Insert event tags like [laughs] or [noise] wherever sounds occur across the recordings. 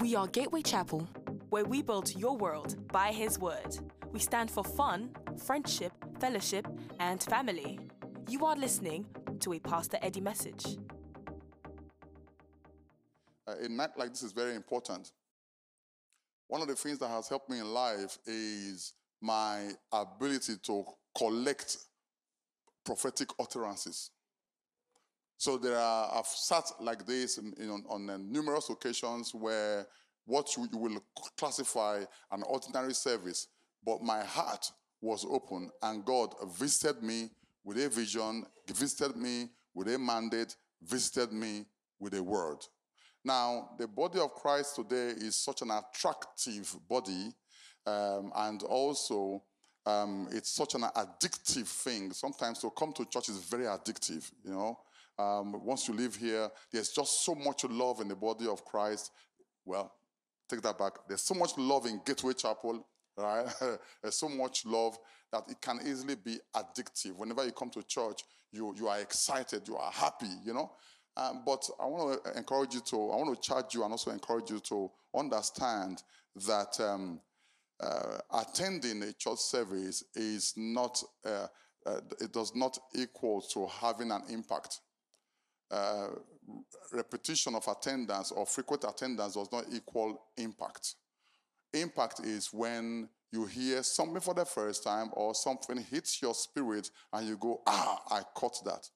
We are Gateway Chapel. where we build your world by His Word. We stand for fun, friendship, fellowship, and family. You are listening to a Pastor Eddie message. Uh, a night like this is very important. One of the things that has helped me in life is my ability to collect prophetic utterances. So there are, I've sat like this in, in- on, on uh, numerous occasions where what you, will classify an ordinary service, but my heart was open and God visited me with a vision, visited me with a mandate, visited me with a word. Now, the body of Christ today is such an attractive body, um, and also um, it's such an addictive thing. Sometimes to come to church is very addictive, you know. Um, once you live here, there's just so much love in the body of Christ. Well, take that back. There's so much love in Gateway Chapel, right? [laughs] There's so much love that it can easily be addictive. Whenever you come to church, you, you are excited, you are happy, you know. Um, but I want to encourage you to, I want to charge you and also encourage you to understand that um, uh, attending a church service is not, uh, uh, it does not equal to having an impact. Uh, repetition of attendance or frequent attendance does not equal impact. Impact is when you hear something for the first time or something hits your spirit and you go, ah, I caught that.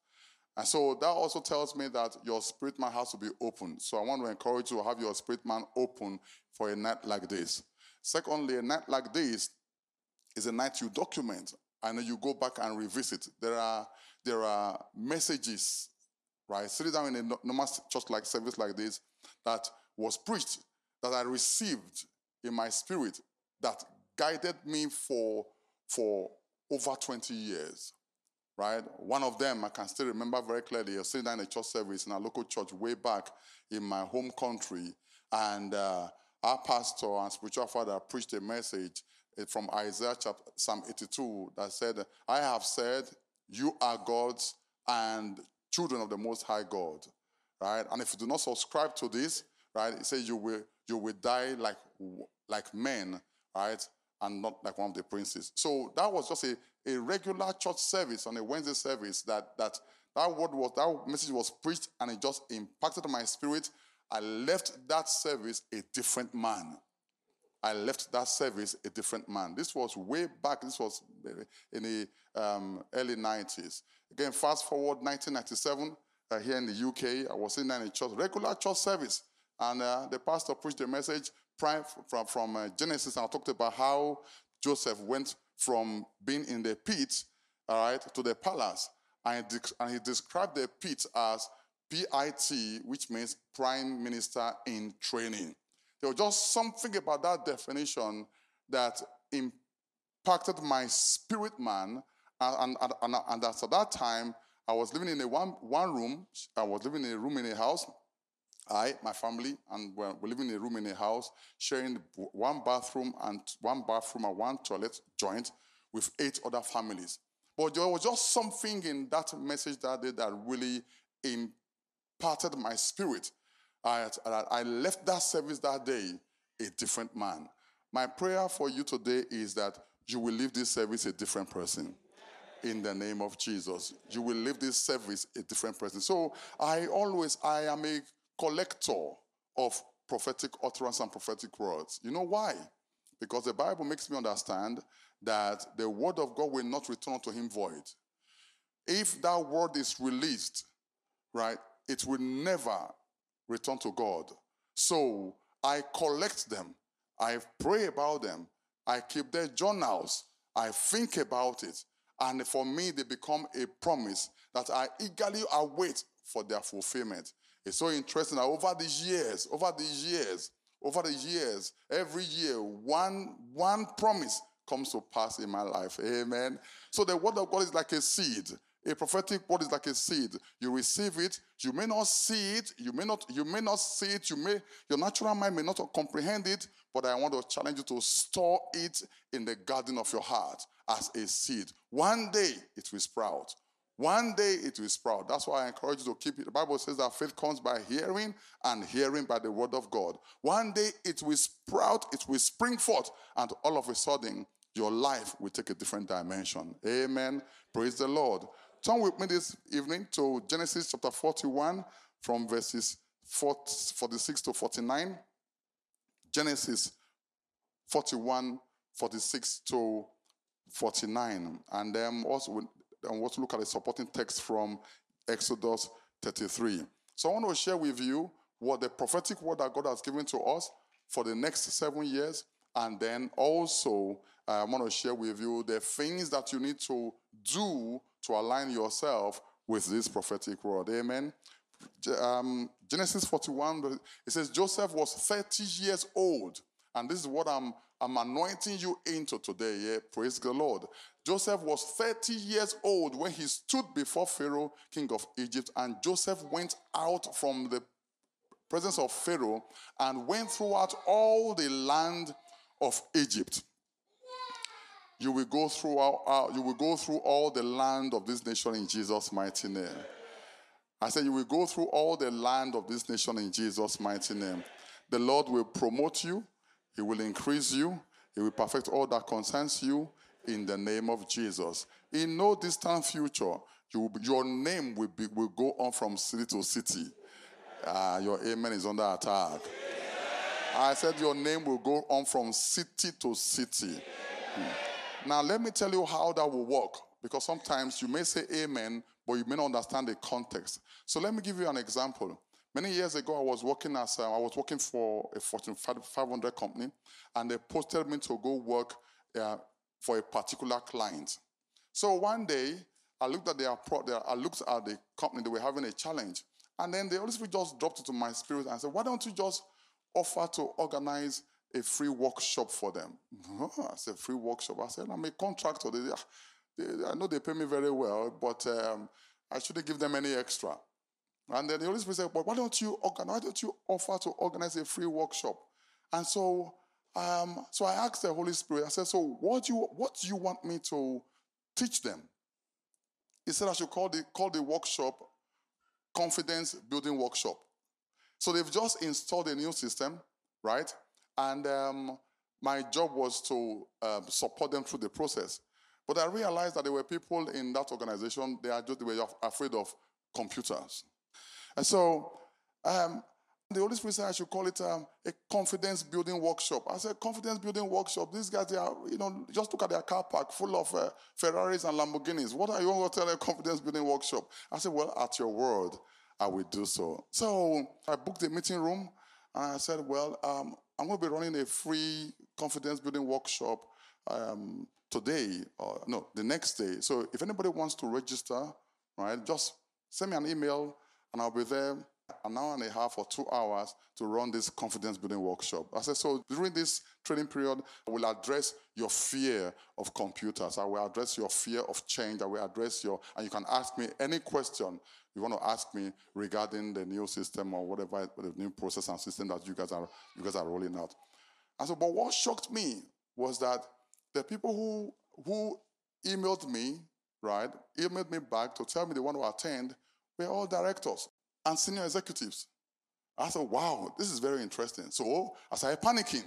And so that also tells me that your spirit man has to be open. So I want to encourage you to have your spirit man open for a night like this. Secondly, a night like this is a night you document and then you go back and revisit. There are there are messages, right? Sitting down in a normal church like service like this that was preached that I received in my spirit that guided me for for over 20 years right? One of them I can still remember very clearly. I was sitting down in a church service in a local church way back in my home country, and uh, our pastor and spiritual father preached a message eh, from Isaiah chapter Psalm 82 that said, "I have said, you are gods and children of the Most High God." Right? And if you do not subscribe to this, right, it says you will you will die like like men, right? and not like one of the princes. So that was just a, a regular church service on a Wednesday service that that that word was that message was preached and it just impacted my spirit. I left that service a different man. I left that service a different man. This was way back. This was in the um, early 90s. Again, fast forward 1997, uh, here in the UK, I was in a church, regular church service, and uh, the pastor preached the message prime from, from uh, Genesis, and I talked about how Joseph went from being in the pit, all right, to the palace, and and he described the pit as PIT, which means Prime Minister in Training. There was just something about that definition that impacted my spirit man, and, and, and, and at that time, I was living in a one, one room. I was living in a room in a house. I, my family, and we're, we're living in a room in a house, sharing one bathroom and one bathroom and one toilet joint with eight other families. But there was just something in that message that day that really imparted my spirit. I, I left that service that day a different man. My prayer for you today is that you will leave this service a different person in the name of Jesus. You will leave this service a different person. So I always, I am a collector of prophetic utterance and prophetic words. You know why? Because the Bible makes me understand that the word of God will not return to him void. If that word is released, right, it will never return to God. So I collect them, I pray about them, I keep their journals, I think about it, and for me, they become a promise that I eagerly await for their fulfillment. It's so interesting that over these years, over these years, over the years, every year, one, one promise comes to pass in my life. Amen. So the word of God is like a seed. A prophetic word is like a seed. You receive it. You may not see it. You may not. You may not see it. You may. Your natural mind may not comprehend it. But I want to challenge you to store it in the garden of your heart as a seed. One day it will sprout. One day it will sprout. That's why I encourage you to keep it. The Bible says that faith comes by hearing and hearing by the word of God. One day it will sprout, it will spring forth, and all of a sudden your life will take a different dimension. Amen. Praise the Lord. Turn with me this evening to Genesis chapter 41 from verses 46 to 49. Genesis 41, 46 to 49. And then also to look at a supporting text from Exodus 33. So I want to share with you what the prophetic word that God has given to us for the next seven years. And then also, I want to share with you the things that you need to do to align yourself with this prophetic word. Amen. Um, Genesis 41, it says Joseph was 30 years old. And this is what I'm, I'm anointing you into today. Yeah, praise the Lord. Joseph was 30 years old when he stood before Pharaoh, king of Egypt, and Joseph went out from the presence of Pharaoh and went throughout all the land of Egypt. You will go through uh, you will go through all the land of this nation in Jesus' mighty name. I said you will go through all the land of this nation in Jesus' mighty name. The Lord will promote you, He will increase you, He will perfect all that concerns you in the name of Jesus. In no distant future, you, your name will, be, will go on from city to city. Uh, your amen is under attack. I said your name will go on from city to city. Hmm. Now, let me tell you how that will work because sometimes you may say amen, but you may not understand the context. So, let me give you an example. Many years ago, I was working as uh, I was working for a Fortune 500 company, and they posted me to go work uh, for a particular client. So one day, I looked at their, pro- their I looked at the company, they were having a challenge. And then the Holy Spirit just dropped into my spirit and said, Why don't you just offer to organize a free workshop for them? [laughs] I said, Free workshop. I said, I'm a contractor. They, they, I know they pay me very well, but um, I shouldn't give them any extra. And then the Holy Spirit said, But why don't you why don't you offer to organize a free workshop? And so um, so I asked the Holy Spirit, I said, So what do you what do you want me to teach them? He said I should call the call the workshop confidence building workshop. So they've just installed a new system, right? And um, my job was to um, support them through the process. But I realized that there were people in that organization, they, are just, they were afraid of computers. And so um, the Holy Spirit said I should call it um, a confidence building workshop. I said, confidence building workshop. These guys, they are, you know, just look at their car park full of uh, Ferraris and Lamborghinis. What are you going to tell a confidence building workshop? I said, well, at your word, I will do so. So I booked a meeting room and I said, well, um, I'm going to be running a free confidence building workshop um, today, or no, the next day. So if anybody wants to register, right, just send me an email and I'll be there an hour and a half or two hours to run this confidence building workshop. I said, so during this training period, I will address your fear of computers. I will address your fear of change. I will address your, and you can ask me any question you want to ask me regarding the new system or whatever the new process and system that you guys are you guys are rolling out. And so, but what shocked me was that the people who who emailed me, right, emailed me back to tell me they want to attend were all directors and senior executives. I said, wow, this is very interesting. So I started panicking.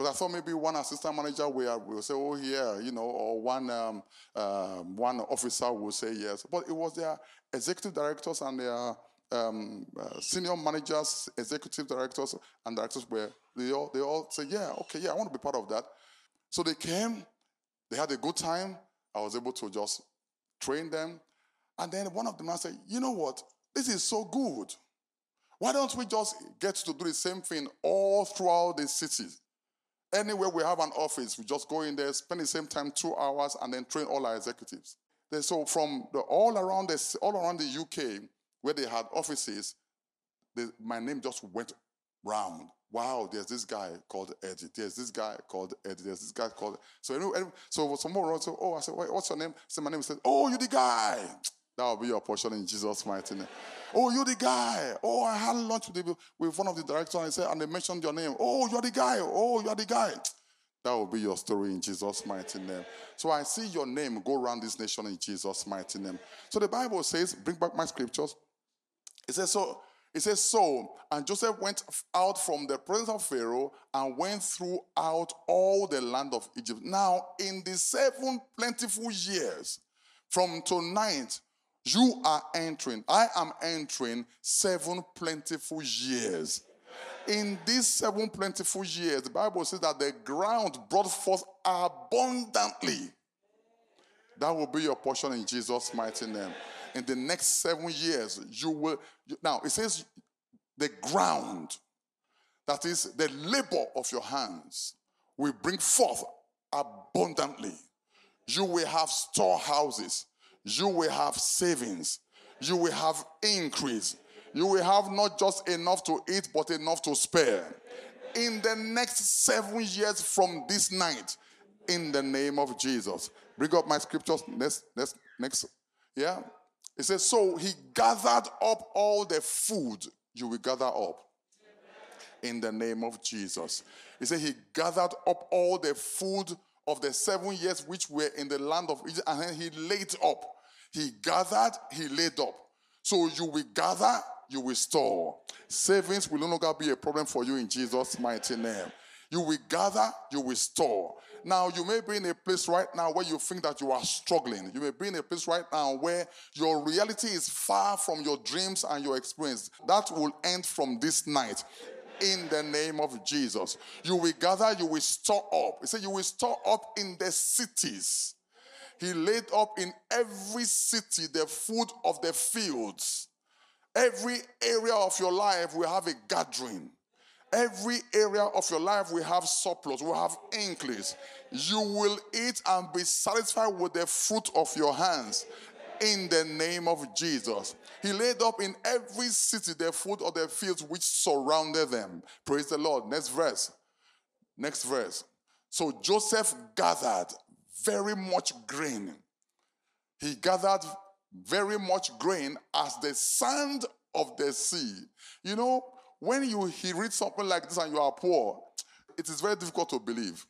Because I thought maybe one assistant manager will, will say, oh, yeah, you know, or one, um, uh, one officer will say yes. But it was their executive directors and their um, uh, senior managers, executive directors, and directors where they all, they all say, yeah, okay, yeah, I want to be part of that. So they came, they had a good time. I was able to just train them. And then one of them said, you know what? This is so good. Why don't we just get to do the same thing all throughout the city? Anywhere we have an office, we just go in there, spend the same time two hours, and then train all our executives. So from the, all around the all around the UK, where they had offices, the, my name just went round. Wow, there's this guy called Eddie. There's this guy called Eddie. There's this guy called. So anyway, so someone wrote, so, oh, I said, what's your name? I said, my name. He said, oh, you the guy. That will be your portion in Jesus' mighty name. Oh, you're the guy. Oh, I had lunch with, the, with one of the directors and, I said, and they mentioned your name. Oh, you're the guy. Oh, you're the guy. That will be your story in Jesus' mighty name. So I see your name go around this nation in Jesus' mighty name. So the Bible says, bring back my scriptures. It says, so it says so, and Joseph went out from the presence of Pharaoh and went throughout all the land of Egypt. Now, in the seven plentiful years from tonight, you are entering, I am entering seven plentiful years. In these seven plentiful years, the Bible says that the ground brought forth abundantly. That will be your portion in Jesus' mighty name in the next seven years, you will. Now, it says the ground, that is the labor of your hands, will bring forth abundantly. You will have storehouses, you will have savings, you will have increase. You will have not just enough to eat, but enough to spare. In the next seven years from this night, in the name of Jesus. Bring up my scriptures. Next, next, next. Yeah. He says, So he gathered up all the food you will gather up in the name of Jesus. He said, He gathered up all the food of the seven years which were in the land of Egypt, and he laid up. He gathered, he laid up. So you will gather, you will store. Savings will no longer be a problem for you in Jesus' mighty name. You will gather, you will store. Now, you may be in a place right now where you think that you are struggling. You may be in a place right now where your reality is far from your dreams and your experience. That will end from this night in the name of Jesus. You will gather, you will store up. He said, You will store up in the cities. He laid up in every city the food of the fields. Every area of your life will have a gathering. Every area of your life will have surplus, will have increase. You will eat and be satisfied with the fruit of your hands in the name of Jesus. He laid up in every city the food of the fields which surrounded them. Praise the Lord. Next verse. Next verse. So Joseph gathered very much grain. He gathered very much grain as the sand of the sea. You know, when you he reads something like this and you are poor, it is very difficult to believe.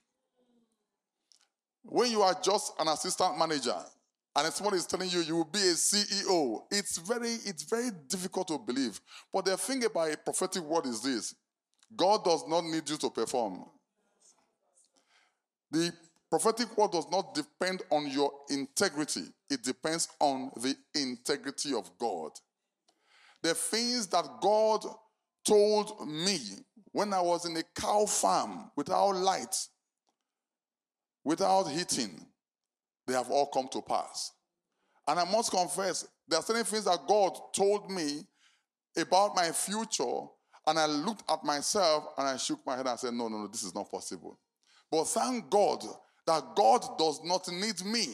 When you are just an assistant manager and someone is telling you you will be a CEO, it's very, it's very difficult to believe. But the thing about a prophetic word is this God does not need you to perform. The prophetic word does not depend on your integrity, it depends on the integrity of God. The things that God told me when I was in a cow farm without light, without heating, they have all come to pass. And I must confess, there are certain things that God told me about my future, and I looked at myself and I shook my head and said, No, no, no, this is not possible. But thank God that God does not need me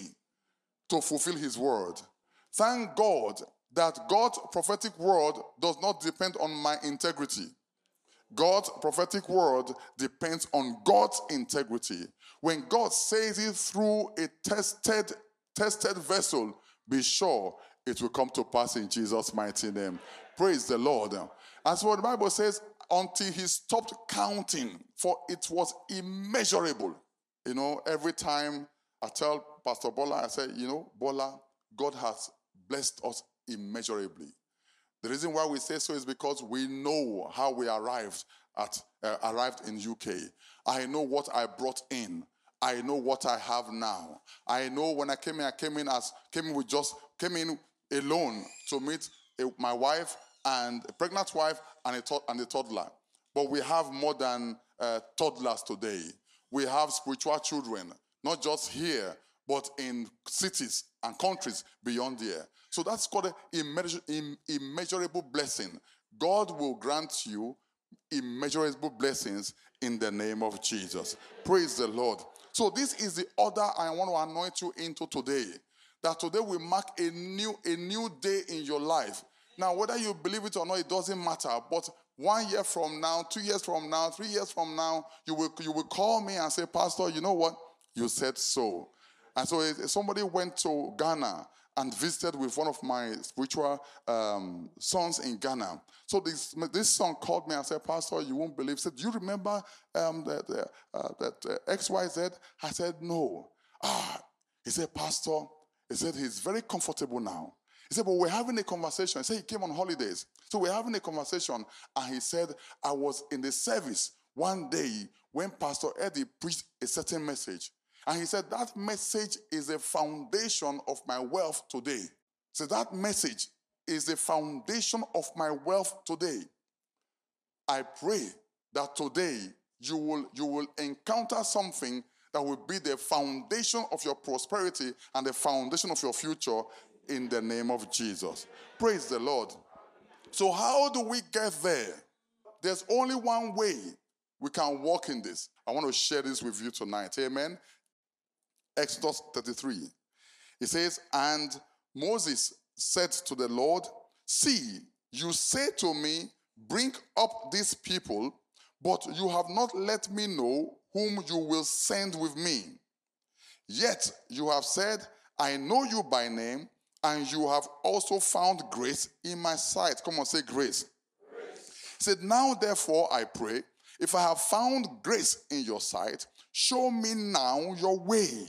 to fulfill His word. Thank God that God's prophetic word does not depend on my integrity. God's prophetic word depends on God's integrity. When God says it through a tested, tested vessel, be sure it will come to pass in Jesus' mighty name. Praise the Lord. As what the Bible says, until he stopped counting, for it was immeasurable. You know, every time I tell Pastor Bola, I say, you know, Bola, God has blessed us immeasurably. The reason why we say so is because we know how we arrived at uh, arrived in UK. I know what I brought in. I know what I have now. I know when I came in, I came in as came in with just came in alone to meet a, my wife and a pregnant wife and a, to- and a toddler. But we have more than uh, toddlers today. We have spiritual children, not just here, but in cities and countries beyond there. So that's called an immeasurable blessing. God will grant you immeasurable blessings in the name of Jesus. Praise the Lord. So this is the order I want to anoint you into today. That today we mark a new a new day in your life. Now, whether you believe it or not, it doesn't matter. But one year from now, two years from now, three years from now, you will you will call me and say, Pastor, you know what? You said so. And so somebody went to Ghana and visited with one of my spiritual um, sons in Ghana. So this this son called me and said, Pastor, you won't believe. He said, Do you remember um, that, uh, that uh, XYZ? I said, No. Ah, he said, Pastor, he said he's very comfortable now. He said, but we're having a conversation. He said he came on holidays. So we're having a conversation. And he said, I was in the service one day when Pastor Eddie preached a certain message. And he said, that message is the foundation of my wealth today. So that message is the foundation of my wealth today. I pray that today you will, you will encounter something that will be the foundation of your prosperity and the foundation of your future in the name of Jesus. Praise the Lord. So, how do we get there? There's only one way we can walk in this. I want to share this with you tonight. Amen. Exodus 33. It says, And Moses said to the Lord, See, you say to me, Bring up these people, but you have not let me know whom you will send with me. Yet you have said, I know you by name, and you have also found grace in my sight. Come on, say grace. grace. He said, Now therefore I pray, if I have found grace in your sight, show me now your way,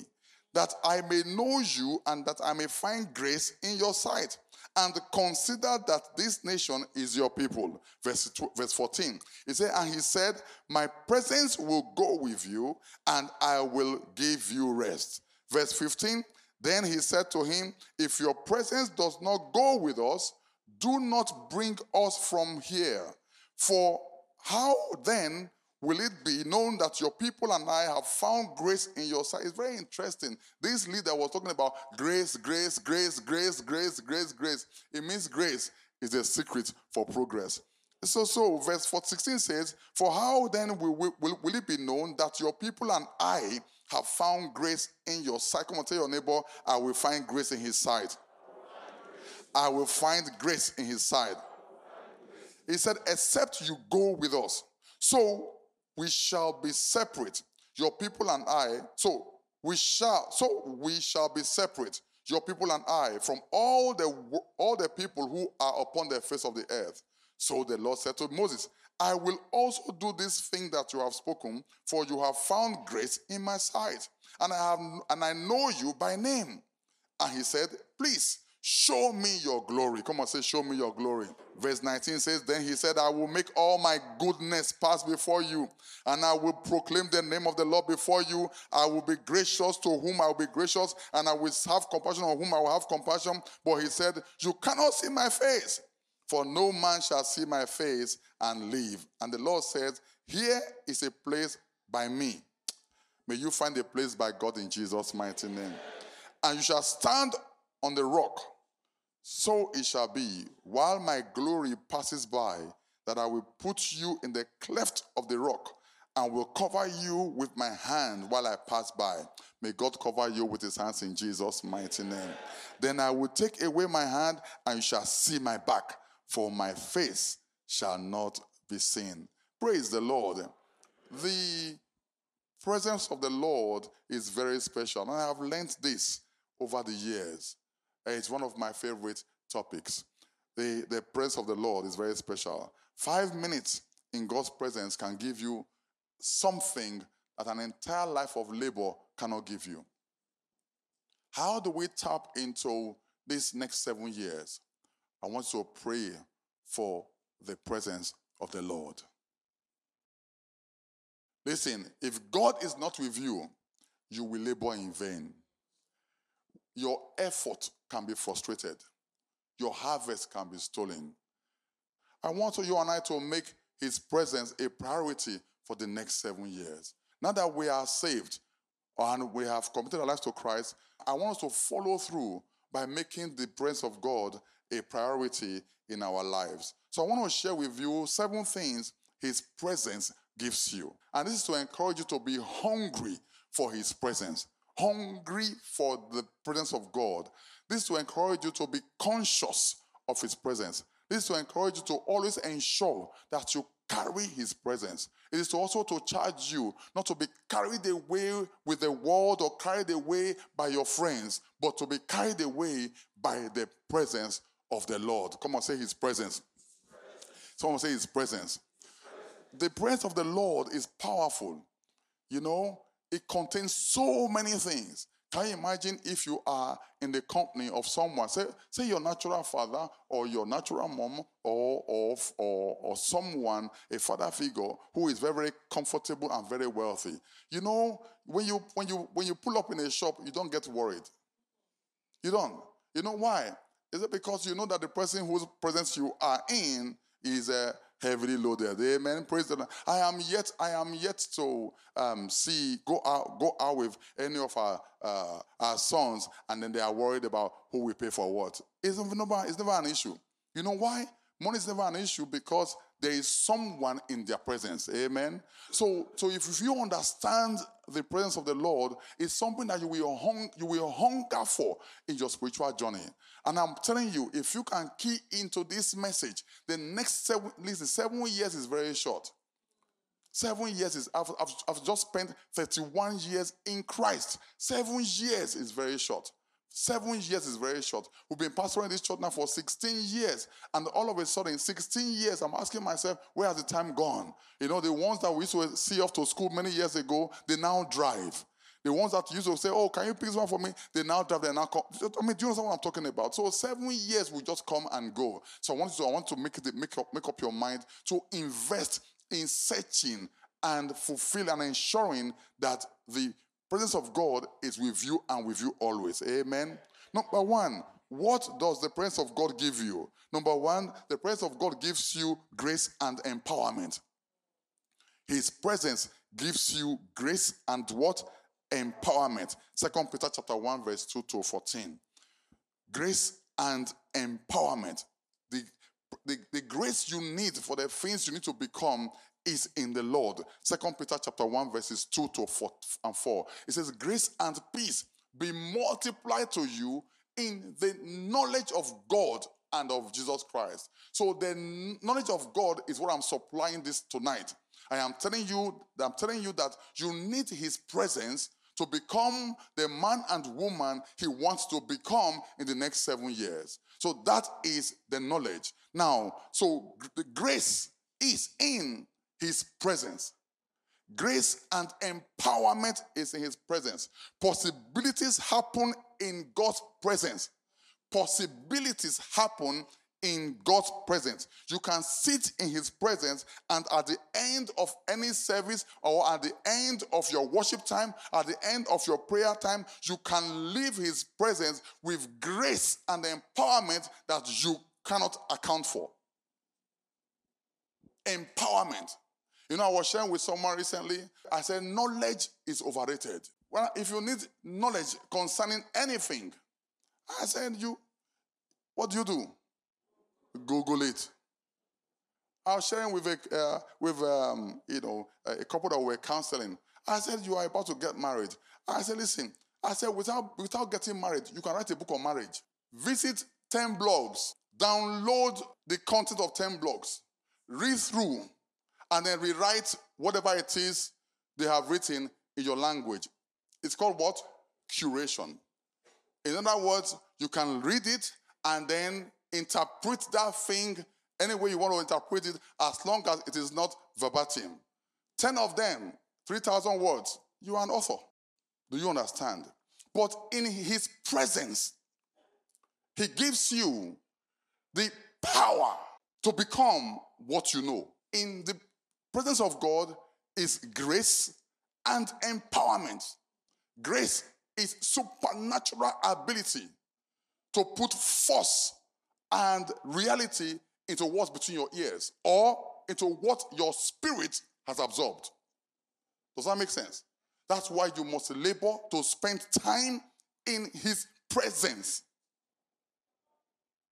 that I may know you and that I may find grace in your sight. And consider that this nation is your people. Verse, verse 14. He said, And he said, My presence will go with you, and I will give you rest. Verse 15. Then he said to him, If your presence does not go with us, do not bring us from here. For how then will it be known that your people and I have found grace in your sight? It's very interesting. This leader was talking about grace, grace, grace, grace, grace, grace, grace. It means grace is a secret for progress. So, so verse 16 says, For how then will, will, will it be known that your people and I have found grace in your sight. Come on, tell your neighbor, I will find grace in his sight. I will find grace in his side. He said, except you go with us. So we shall be separate, your people and I. So we shall, so we shall be separate, your people and I, from all the all the people who are upon the face of the earth. So the Lord said to Moses, I will also do this thing that you have spoken, for you have found grace in my sight, and I have and I know you by name. And he said, Please show me your glory. Come on, say, Show me your glory. Verse 19 says, Then he said, I will make all my goodness pass before you, and I will proclaim the name of the Lord before you. I will be gracious to whom I will be gracious, and I will have compassion on whom I will have compassion. But he said, You cannot see my face. For no man shall see my face and live. And the Lord says, Here is a place by me. May you find a place by God in Jesus' mighty name. And you shall stand on the rock. So it shall be, while my glory passes by, that I will put you in the cleft of the rock and will cover you with my hand while I pass by. May God cover you with his hands in Jesus' mighty name. Then I will take away my hand and you shall see my back for my face shall not be seen. Praise the Lord. The presence of the Lord is very special. And I have learned this over the years. It's one of my favorite topics. The, the presence of the Lord is very special. Five minutes in God's presence can give you something that an entire life of labor cannot give you. How do we tap into these next seven years? I want to pray for the presence of the Lord. Listen, if God is not with you, you will labor in vain. Your effort can be frustrated, your harvest can be stolen. I want you and I to make His presence a priority for the next seven years. Now that we are saved and we have committed our lives to Christ, I want us to follow through by making the presence of God a priority in our lives. So I want to share with you seven things His presence gives you. And this is to encourage you to be hungry for His presence, hungry for the presence of God. This is to encourage you to be conscious of His presence. This is to encourage you to always ensure that you carry his presence. It is also to charge you not to be carried away with the world or carried away by your friends, but to be carried away by the presence of the Lord. Come on, say his presence. Someone say his presence. The presence of the Lord is powerful. You know, it contains so many things. Can you imagine if you are in the company of someone, say, say your natural father or your natural mom or, or, or, or someone, a father figure who is very, very comfortable and very wealthy. You know, when you, when, you, when you pull up in a shop, you don't get worried. You don't. You know why? Is it because you know that the person whose presence you are in is a heavily loaded. Amen. Praise the Lord. I am yet, I am yet to um, see go out, go out with any of our uh, our sons, and then they are worried about who we pay for what. It's never, it's never an issue. You know why? Money is never an issue because there is someone in their presence. Amen. So, so if, you understand the presence of the Lord, it's something that you will, hung, you will hunger for in your spiritual journey. And I'm telling you, if you can key into this message, the next seven, listen, seven years is very short. Seven years is, I've, I've, I've just spent 31 years in Christ. Seven years is very short. Seven years is very short. We've been pastoring this church now for 16 years. And all of a sudden, 16 years, I'm asking myself, where has the time gone? You know, the ones that we used to see off to school many years ago, they now drive. The ones that used to say, Oh, can you pick one for me? They now drive, they now come. I mean, do you know what I'm talking about? So seven years will just come and go. So I want to, I want to make, it, make, up, make up your mind to invest in searching and fulfill and ensuring that the presence of God is with you and with you always. Amen. Number one, what does the presence of God give you? Number one, the presence of God gives you grace and empowerment. His presence gives you grace and what? Empowerment. Second Peter chapter 1, verse 2 to 14. Grace and empowerment. The, the, the grace you need for the things you need to become is in the Lord. Second Peter chapter 1, verses 2 to 4 and 4. It says, Grace and peace be multiplied to you in the knowledge of God and of Jesus Christ. So the knowledge of God is what I'm supplying this tonight. I am telling you, I'm telling you that you need his presence to become the man and woman he wants to become in the next seven years. So that is the knowledge. Now, so the grace is in his presence. Grace and empowerment is in his presence. Possibilities happen in God's presence. Possibilities happen in God's presence. You can sit in his presence, and at the end of any service or at the end of your worship time, at the end of your prayer time, you can leave his presence with grace and empowerment that you cannot account for. Empowerment. You know, I was sharing with someone recently. I said, knowledge is overrated. Well, if you need knowledge concerning anything, I said, you, what do you do? Google it. I was sharing with a, uh, with um, you know a couple that were counseling. I said, you are about to get married. I said, listen. I said, without without getting married, you can write a book on marriage. Visit ten blogs. Download the content of ten blogs. Read through and then rewrite whatever it is they have written in your language. It's called what? Curation. In other words, you can read it and then interpret that thing any way you want to interpret it as long as it is not verbatim. 10 of them, 3,000 words, you are an author. Do you understand? But in his presence, he gives you the power to become what you know. In the presence of God is grace and empowerment. Grace is supernatural ability to put force and reality into what's between your ears or into what your spirit has absorbed. Does that make sense? That's why you must labor to spend time in his presence.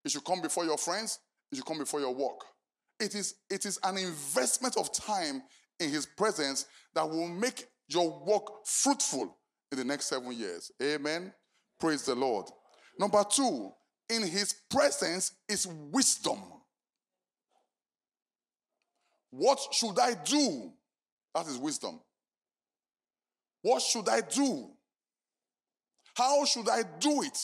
It should come before your friends, it should come before your work. It is, it is an investment of time in his presence that will make your work fruitful in the next seven years. Amen. Praise the Lord. Number two, in his presence is wisdom. What should I do? That is wisdom. What should I do? How should I do it?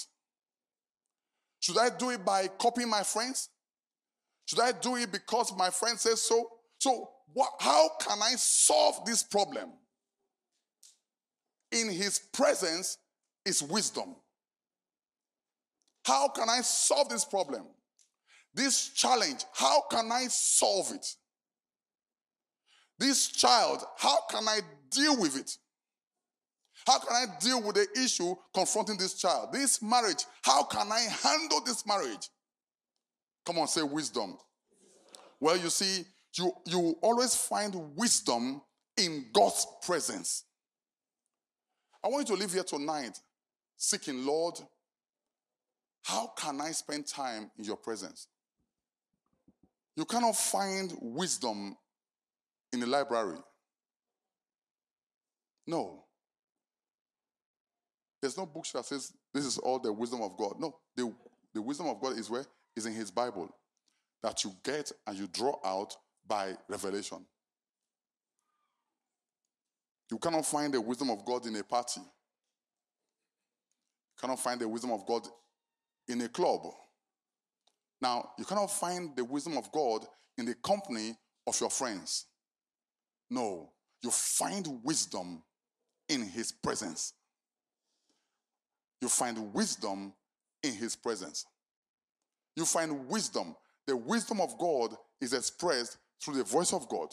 Should I do it by copying my friends? Should I do it because my friend says so? So, what, how can I solve this problem? In his presence is wisdom. How can I solve this problem? This challenge, how can I solve it? This child, how can I deal with it? How can I deal with the issue confronting this child? This marriage, how can I handle this marriage? Come on, say wisdom. Well, you see, you, you always find wisdom in God's presence. I want you to live here tonight seeking, Lord, how can I spend time in your presence? You cannot find wisdom in the library. No. There's no book that says this is all the wisdom of God. No, the, the wisdom of God is where? Is in His Bible that you get and you draw out by revelation. You cannot find the wisdom of God in a party. You cannot find the wisdom of God in a club. Now, you cannot find the wisdom of God in the company of your friends. No, you find wisdom in His presence. You find wisdom in His presence. You find wisdom. The wisdom of God is expressed through the voice of God.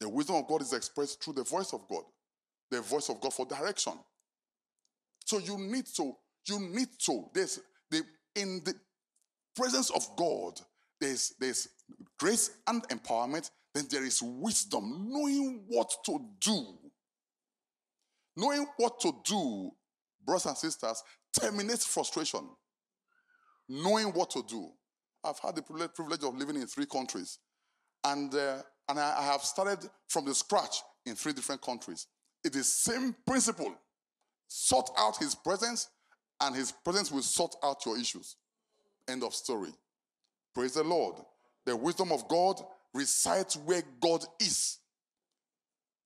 The wisdom of God is expressed through the voice of God, the voice of God for direction. So you need to, you need to, there's the in the presence of God, there's there's grace and empowerment, then there is wisdom, knowing what to do. Knowing what to do, brothers and sisters, terminates frustration. Knowing what to do. I've had the privilege of living in three countries. And, uh, and I have started from the scratch in three different countries. It is same principle. Sort out his presence, and his presence will sort out your issues. End of story. Praise the Lord. The wisdom of God resides where God is.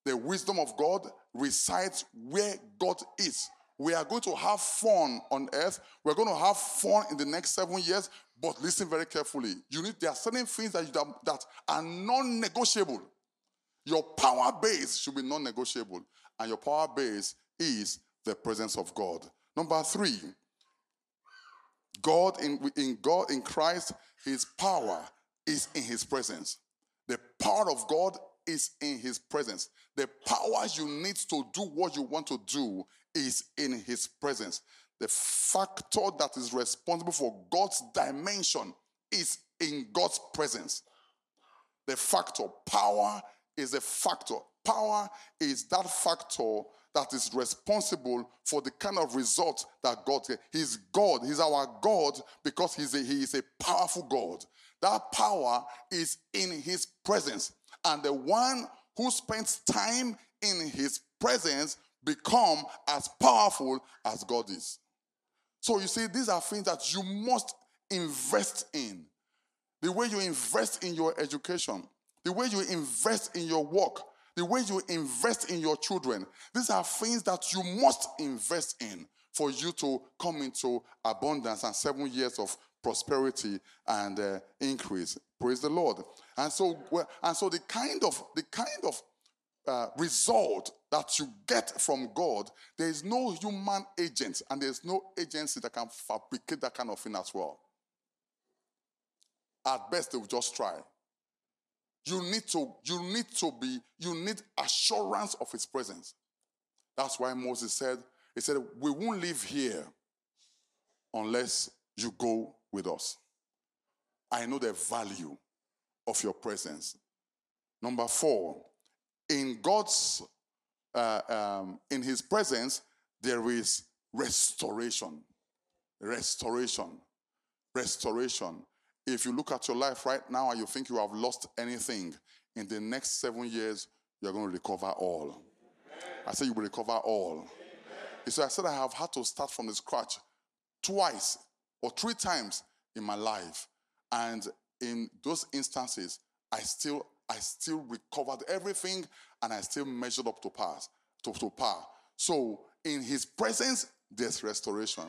The wisdom of God resides where God is. We are going to have fun on earth. We're going to have fun in the next seven years, but listen very carefully. You need there are certain things that, you, that are non-negotiable. Your power base should be non-negotiable, and your power base is the presence of God. Number three, God in, in God in Christ, His power is in His presence. The power of God is in his presence. The power you need to do what you want to do is in his presence. The factor that is responsible for God's dimension is in God's presence. The factor, power is a factor. Power is that factor that is responsible for the kind of result that God He's God. He's our God because he's a, he is a powerful God. That power is in his presence. And the one who spends time in his presence become as powerful as God is. So you see, these are things that you must invest in. The way you invest in your education, the way you invest in your work, the way you invest in your children. These are things that you must invest in for you to come into abundance and seven years of prosperity and uh, increase. Praise the Lord. And so, and so the kind of the kind of uh, result that you get from God, there is no human agent and there is no agency that can fabricate that kind of thing as well. At best, they will just try. You need to, you need to be, you need assurance of his presence. That's why Moses said, he said, we won't live here unless you go with us. I know the value of your presence. Number four, in God's, uh, um, in his presence, there is restoration. Restoration. Restoration. If you look at your life right now and you think you have lost anything, in the next seven years, you're going to recover all. Amen. I say you will recover all. So I said I have had to start from the scratch twice or three times in my life. And in those instances, I still, I still recovered everything and I still measured up to pass, to, to par. So in his presence, there's restoration.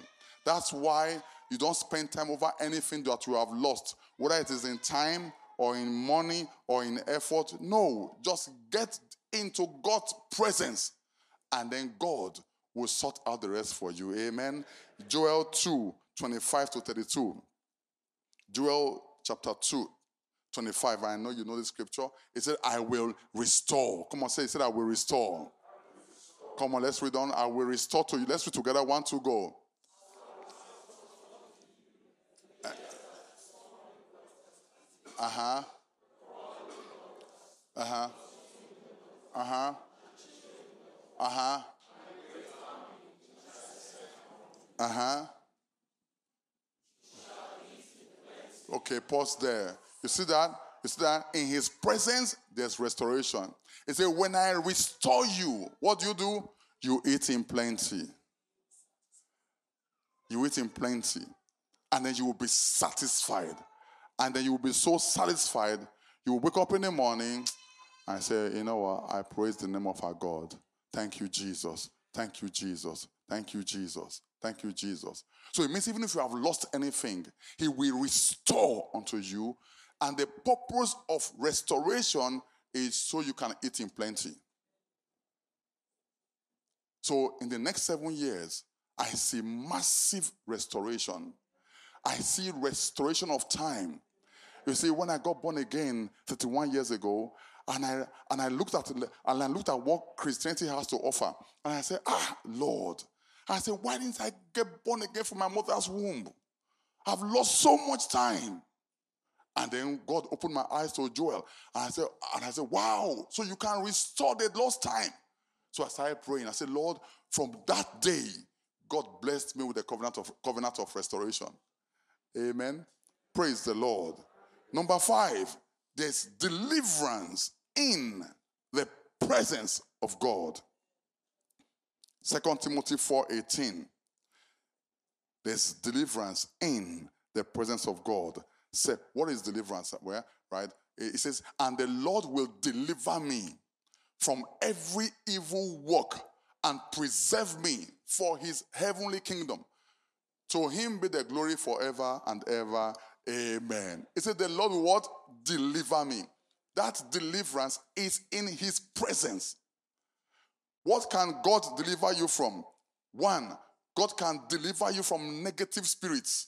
That's why you don't spend time over anything that you have lost, whether it is in time or in money or in effort. No, just get into God's presence and then God will sort out the rest for you. Amen. Joel 2 25 to 32. Joel chapter 2 25. I know you know the scripture. It said, I will restore. Come on, say, it said, I will restore. Come on, let's read on. I will restore to you. Let's read together. One, two, go. Uh huh. Uh huh. Uh huh. Uh huh. Uh huh. Okay, pause there. You see that? You see that? In his presence, there's restoration. He said, When I restore you, what do you do? You eat in plenty. You eat in plenty. And then you will be satisfied. And then you will be so satisfied, you will wake up in the morning and say, You know what? I praise the name of our God. Thank you, Jesus. Thank you, Jesus. Thank you, Jesus. Thank you, Jesus. So it means even if you have lost anything, He will restore unto you. And the purpose of restoration is so you can eat in plenty. So in the next seven years, I see massive restoration. I see restoration of time. You see, when I got born again 31 years ago, and I and I looked at and I looked at what Christianity has to offer, and I said, Ah, Lord, I said, why didn't I get born again from my mother's womb? I've lost so much time. And then God opened my eyes to Joel. And I said, and I said, wow, so you can restore the lost time. So I started praying. I said, Lord, from that day, God blessed me with the covenant of covenant of restoration. Amen. Praise the Lord. Number five, there's deliverance in the presence of God. Second Timothy 4:18. There's deliverance in the presence of God. Say, what is deliverance? Where? Right? It says, and the Lord will deliver me from every evil work and preserve me for his heavenly kingdom. To him be the glory forever and ever. Amen. It said, The Lord will what? Deliver me. That deliverance is in his presence. What can God deliver you from? One, God can deliver you from negative spirits,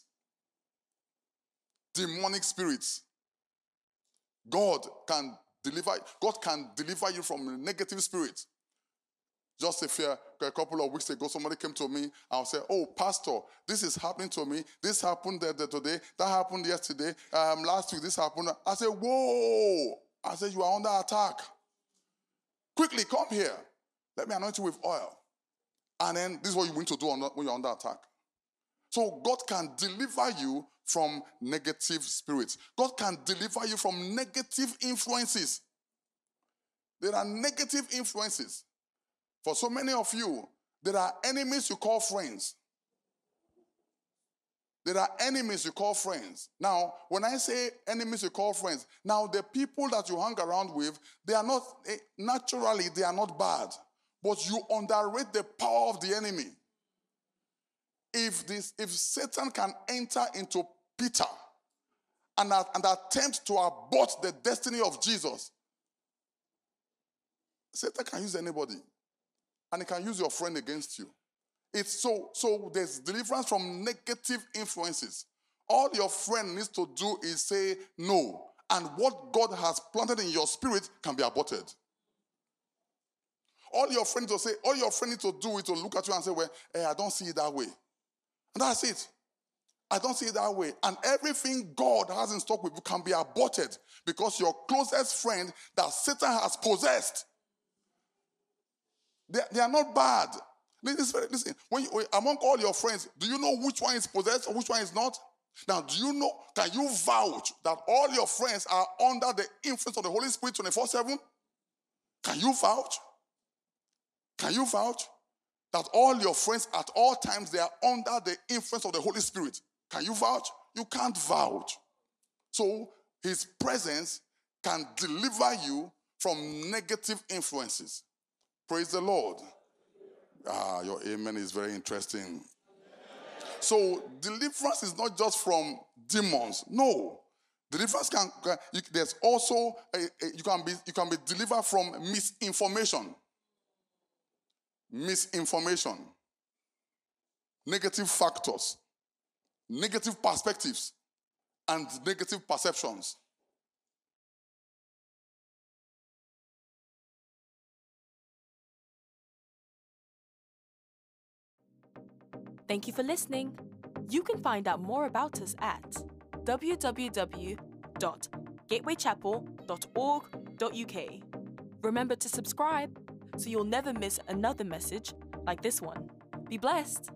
demonic spirits. God can deliver, God can deliver you from negative spirits. Just a, few, a couple of weeks ago, somebody came to me and said, Oh, Pastor, this is happening to me. This happened today. That happened yesterday. Um, last week, this happened. I said, Whoa. I said, You are under attack. Quickly, come here. Let me anoint you with oil. And then this is what you need to do when you're under attack. So God can deliver you from negative spirits. God can deliver you from negative influences. There are negative influences. For so many of you, there are enemies you call friends. There are enemies you call friends. Now, when I say enemies you call friends, now the people that you hang around with, they are not, eh, naturally, they are not bad but you underrate the power of the enemy. If this, if Satan can enter into Peter and, uh, and attempt to abort the destiny of Jesus, Satan can use anybody, and he can use your friend against you. It's so so. There's deliverance from negative influences. All your friend needs to do is say no, and what God has planted in your spirit can be aborted. All your friend will say, all your friend needs to do is to look at you and say, Well, hey, I don't see it that way. And that's it. I don't see it that way. And everything God has in stock with you can be aborted because your closest friend that Satan has possessed, they, they are not bad. Listen, listen. When you, among all your friends, do you know which one is possessed or which one is not? Now, do you know, can you vouch that all your friends are under the influence of the Holy Spirit 24 7? Can you vouch? Can you vouch that all your friends at all times they are under the influence of the Holy Spirit? Can you vouch? You can't vouch. So his presence can deliver you from negative influences. Praise the Lord. Ah, your amen is very interesting. So, deliverance is not just from demons. No. Deliverance can, can you, there's also a, a, you can be you can be delivered from misinformation. Misinformation. Negative factors. Negative perspectives and negative perceptions. Thank you for listening. You can find out more about us at www.gatewaychapel.org.uk. Remember to subscribe so you'll never miss another message like this one. Be blessed.